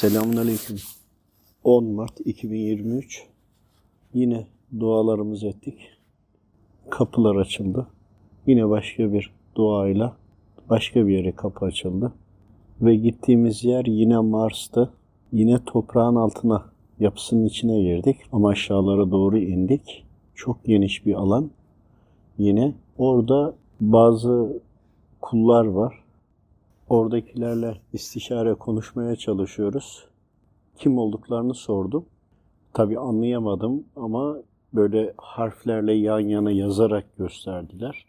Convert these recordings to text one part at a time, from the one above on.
Selamünaleyküm. 10 Mart 2023. Yine dualarımızı ettik. Kapılar açıldı. Yine başka bir duayla başka bir yere kapı açıldı. Ve gittiğimiz yer yine Mars'tı. Yine toprağın altına, yapısının içine girdik ama aşağılara doğru indik. Çok geniş bir alan. Yine orada bazı kullar var. Oradakilerle istişare konuşmaya çalışıyoruz. Kim olduklarını sordum. Tabi anlayamadım ama böyle harflerle yan yana yazarak gösterdiler.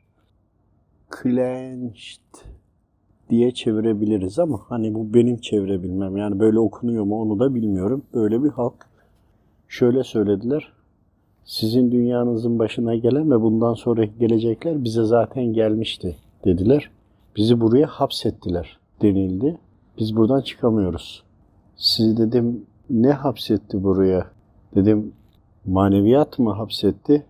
Clenched diye çevirebiliriz ama hani bu benim çevirebilmem. Yani böyle okunuyor mu onu da bilmiyorum. Böyle bir halk. Şöyle söylediler. Sizin dünyanızın başına gelen ve bundan sonra gelecekler bize zaten gelmişti dediler. Bizi buraya hapsettiler denildi. Biz buradan çıkamıyoruz. Sizi dedim ne hapsetti buraya? Dedim maneviyat mı hapsetti?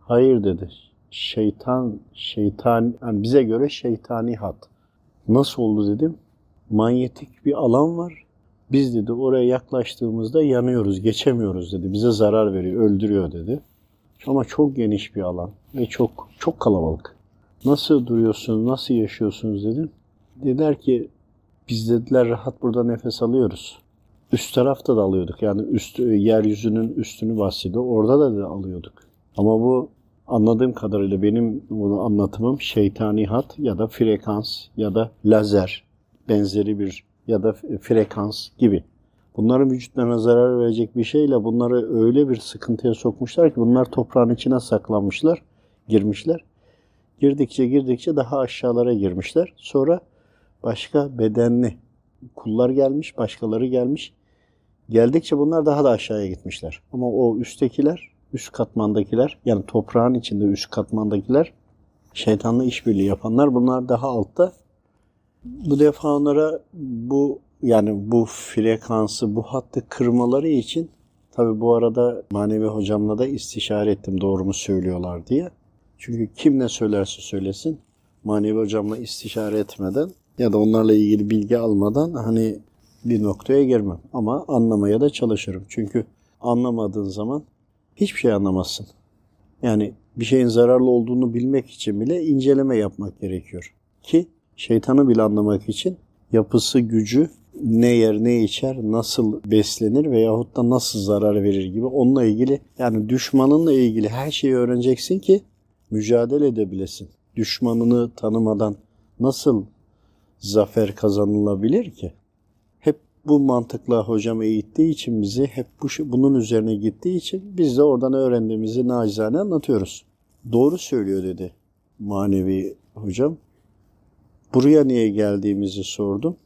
Hayır dedi. Şeytan, şeytan, yani bize göre şeytani hat. Nasıl oldu dedim. Manyetik bir alan var. Biz dedi oraya yaklaştığımızda yanıyoruz, geçemiyoruz dedi. Bize zarar veriyor, öldürüyor dedi. Ama çok geniş bir alan ve çok çok kalabalık. Nasıl duruyorsunuz, nasıl yaşıyorsunuz dedim. Dediler ki biz dediler rahat burada nefes alıyoruz. Üst tarafta da alıyorduk. Yani üst yeryüzünün üstünü bahsediyor. Orada da, da alıyorduk. Ama bu anladığım kadarıyla benim bunu anlatımım şeytani hat ya da frekans ya da lazer benzeri bir ya da frekans gibi. Bunların vücutlarına zarar verecek bir şeyle bunları öyle bir sıkıntıya sokmuşlar ki bunlar toprağın içine saklanmışlar, girmişler. Girdikçe girdikçe daha aşağılara girmişler. Sonra başka bedenli kullar gelmiş, başkaları gelmiş. Geldikçe bunlar daha da aşağıya gitmişler. Ama o üsttekiler, üst katmandakiler, yani toprağın içinde üst katmandakiler, şeytanla işbirliği yapanlar bunlar daha altta. Bu defa onlara bu yani bu frekansı, bu hattı kırmaları için tabi bu arada manevi hocamla da istişare ettim doğru mu söylüyorlar diye. Çünkü kim ne söylerse söylesin manevi hocamla istişare etmeden ya da onlarla ilgili bilgi almadan hani bir noktaya girmem. Ama anlamaya da çalışırım. Çünkü anlamadığın zaman hiçbir şey anlamazsın. Yani bir şeyin zararlı olduğunu bilmek için bile inceleme yapmak gerekiyor. Ki şeytanı bile anlamak için yapısı, gücü, ne yer, ne içer, nasıl beslenir veyahut da nasıl zarar verir gibi onunla ilgili yani düşmanınla ilgili her şeyi öğreneceksin ki mücadele edebilesin. Düşmanını tanımadan nasıl zafer kazanılabilir ki? Hep bu mantıkla hocam eğittiği için bizi hep bu bunun üzerine gittiği için biz de oradan öğrendiğimizi nacizane anlatıyoruz. Doğru söylüyor dedi manevi hocam. Buraya niye geldiğimizi sordum.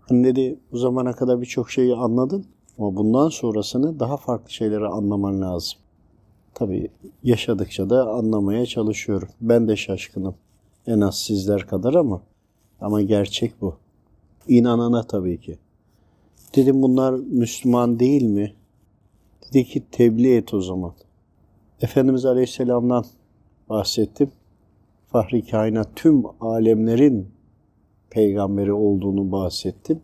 Hani dedi bu zamana kadar birçok şeyi anladın ama bundan sonrasını daha farklı şeyleri anlaman lazım. Tabii yaşadıkça da anlamaya çalışıyorum. Ben de şaşkınım. En az sizler kadar ama ama gerçek bu. İnanana tabii ki. Dedim bunlar Müslüman değil mi? Dedi ki tebliğ et o zaman. Efendimiz Aleyhisselam'dan bahsettim. Fahri kainat tüm alemlerin peygamberi olduğunu bahsettim.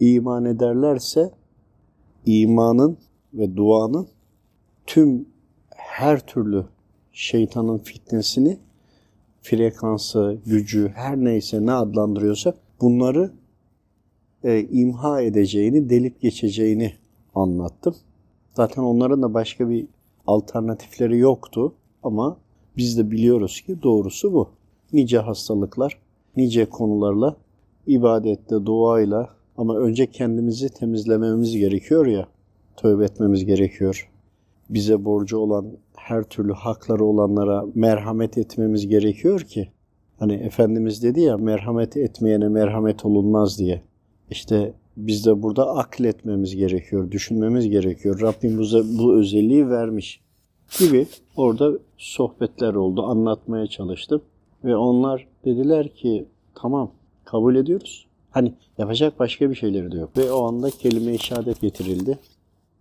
İman ederlerse imanın ve duanın tüm her türlü şeytanın fitnesini, frekansı, gücü her neyse ne adlandırıyorsa bunları e, imha edeceğini, delip geçeceğini anlattım. Zaten onların da başka bir alternatifleri yoktu ama biz de biliyoruz ki doğrusu bu. Nice hastalıklar, nice konularla, ibadette, duayla ama önce kendimizi temizlememiz gerekiyor ya, tövbe etmemiz gerekiyor. Bize borcu olan her türlü hakları olanlara merhamet etmemiz gerekiyor ki hani Efendimiz dedi ya merhamet etmeyene merhamet olunmaz diye. İşte biz de burada akletmemiz gerekiyor, düşünmemiz gerekiyor. Rabbim bize bu özelliği vermiş gibi orada sohbetler oldu, anlatmaya çalıştım. Ve onlar dediler ki tamam kabul ediyoruz. Hani yapacak başka bir şeyleri de yok. Ve o anda kelime-i şehadet getirildi.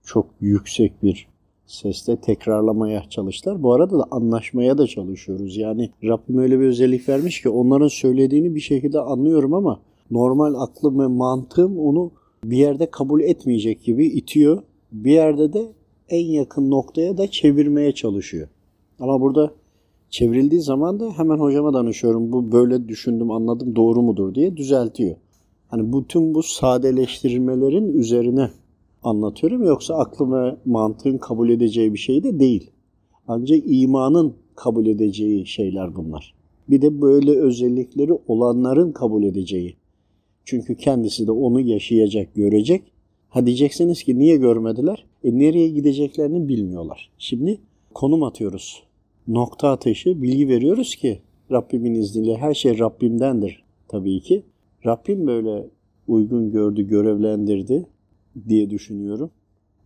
Çok yüksek bir sesle tekrarlamaya çalıştılar. Bu arada da anlaşmaya da çalışıyoruz. Yani Rabbim öyle bir özellik vermiş ki onların söylediğini bir şekilde anlıyorum ama normal aklım ve mantığım onu bir yerde kabul etmeyecek gibi itiyor. Bir yerde de en yakın noktaya da çevirmeye çalışıyor. Ama burada çevrildiği zaman da hemen hocama danışıyorum. Bu böyle düşündüm, anladım, doğru mudur diye düzeltiyor. Hani bütün bu sadeleştirmelerin üzerine anlatıyorum. Yoksa aklım mantığın kabul edeceği bir şey de değil. Ancak imanın kabul edeceği şeyler bunlar. Bir de böyle özellikleri olanların kabul edeceği. Çünkü kendisi de onu yaşayacak, görecek. Ha diyeceksiniz ki niye görmediler? E nereye gideceklerini bilmiyorlar. Şimdi konum atıyoruz. Nokta atışı bilgi veriyoruz ki Rabbimin izniyle her şey Rabbimdendir tabii ki. Rabbim böyle uygun gördü, görevlendirdi diye düşünüyorum.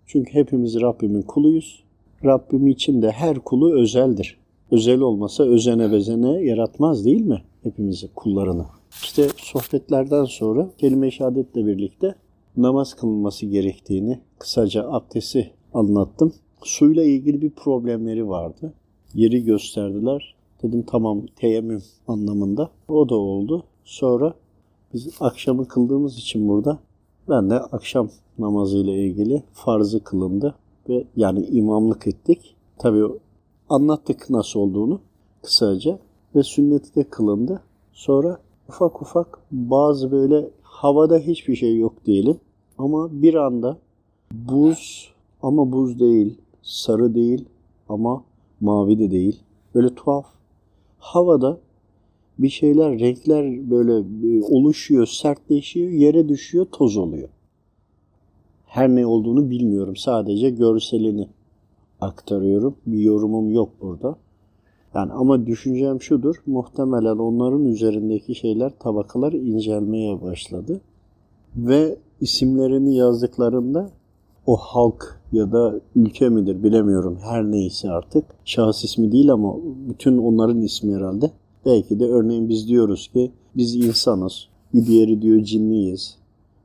Çünkü hepimiz Rabbimin kuluyuz. Rabbim için de her kulu özeldir. Özel olmasa özene bezene yaratmaz değil mi hepimizi kullarını? İşte sohbetlerden sonra kelime-i şehadetle birlikte namaz kılınması gerektiğini kısaca abdesti anlattım. Suyla ilgili bir problemleri vardı. Yeri gösterdiler. Dedim tamam teyemmüm anlamında. O da oldu. Sonra biz akşamı kıldığımız için burada ben de akşam namazıyla ilgili farzı kılındı ve yani imamlık ettik. Tabii anlattık nasıl olduğunu kısaca ve sünneti de kılındı. Sonra ufak ufak bazı böyle havada hiçbir şey yok diyelim ama bir anda buz ama buz değil, sarı değil ama mavi de değil. Böyle tuhaf. Havada bir şeyler, renkler böyle e, oluşuyor, sertleşiyor, yere düşüyor, toz oluyor. Her ne olduğunu bilmiyorum. Sadece görselini aktarıyorum. Bir yorumum yok burada. Yani ama düşüncem şudur. Muhtemelen onların üzerindeki şeyler, tabakalar incelmeye başladı. Ve isimlerini yazdıklarında o halk ya da ülke midir bilemiyorum. Her neyse artık. Şahıs ismi değil ama bütün onların ismi herhalde. Belki de örneğin biz diyoruz ki biz insanız. Bir diğeri diyor cinliyiz.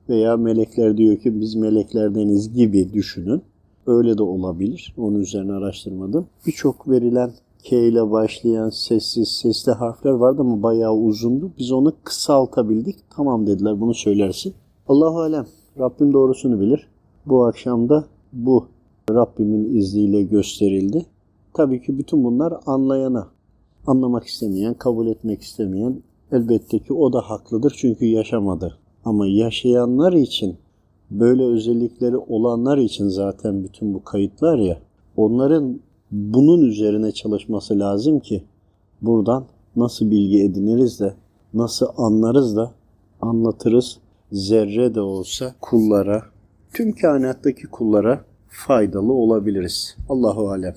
Veya melekler diyor ki biz meleklerdeniz gibi düşünün. Öyle de olabilir. Onun üzerine araştırmadım. Birçok verilen K ile başlayan sessiz sesli harfler vardı ama bayağı uzundu. Biz onu kısaltabildik. Tamam dediler bunu söylersin. Allahu alem. Rabbim doğrusunu bilir. Bu akşam da bu Rabbimin izniyle gösterildi. Tabii ki bütün bunlar anlayana, anlamak istemeyen, kabul etmek istemeyen elbette ki o da haklıdır çünkü yaşamadı. Ama yaşayanlar için böyle özellikleri olanlar için zaten bütün bu kayıtlar ya onların bunun üzerine çalışması lazım ki buradan nasıl bilgi ediniriz de nasıl anlarız da anlatırız zerre de olsa kullara tüm kainattaki kullara faydalı olabiliriz. Allahu alem.